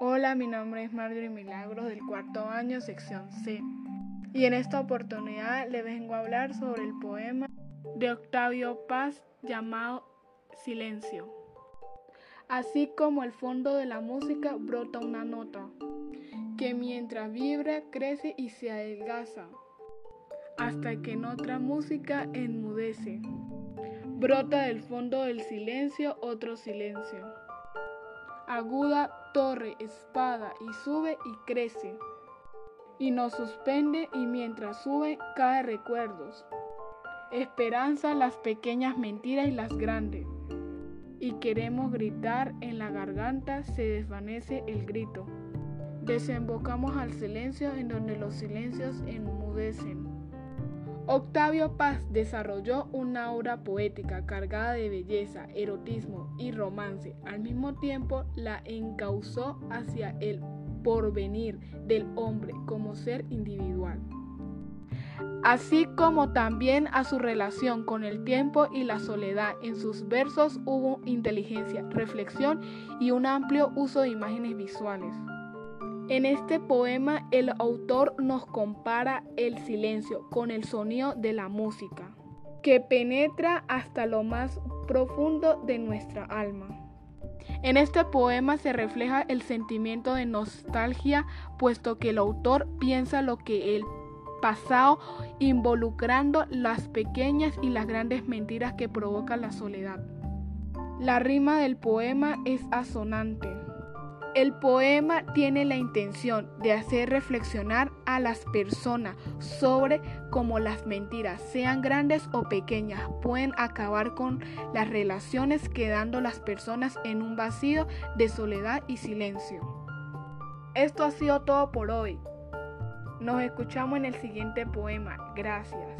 Hola, mi nombre es Marjorie Milagros del cuarto año, sección C. Y en esta oportunidad le vengo a hablar sobre el poema de Octavio Paz llamado Silencio. Así como el fondo de la música brota una nota, que mientras vibra crece y se adelgaza, hasta que en otra música enmudece. Brota del fondo del silencio otro silencio aguda torre, espada, y sube y crece, y nos suspende y mientras sube cae recuerdos, esperanza las pequeñas mentiras y las grandes, y queremos gritar en la garganta se desvanece el grito. Desembocamos al silencio en donde los silencios enmudecen. Octavio Paz desarrolló una obra poética cargada de belleza, erotismo y romance. Al mismo tiempo la encauzó hacia el porvenir del hombre como ser individual, así como también a su relación con el tiempo y la soledad. En sus versos hubo inteligencia, reflexión y un amplio uso de imágenes visuales. En este poema el autor nos compara el silencio con el sonido de la música, que penetra hasta lo más profundo de nuestra alma. En este poema se refleja el sentimiento de nostalgia, puesto que el autor piensa lo que el pasado, involucrando las pequeñas y las grandes mentiras que provoca la soledad. La rima del poema es asonante. El poema tiene la intención de hacer reflexionar a las personas sobre cómo las mentiras, sean grandes o pequeñas, pueden acabar con las relaciones quedando las personas en un vacío de soledad y silencio. Esto ha sido todo por hoy. Nos escuchamos en el siguiente poema. Gracias.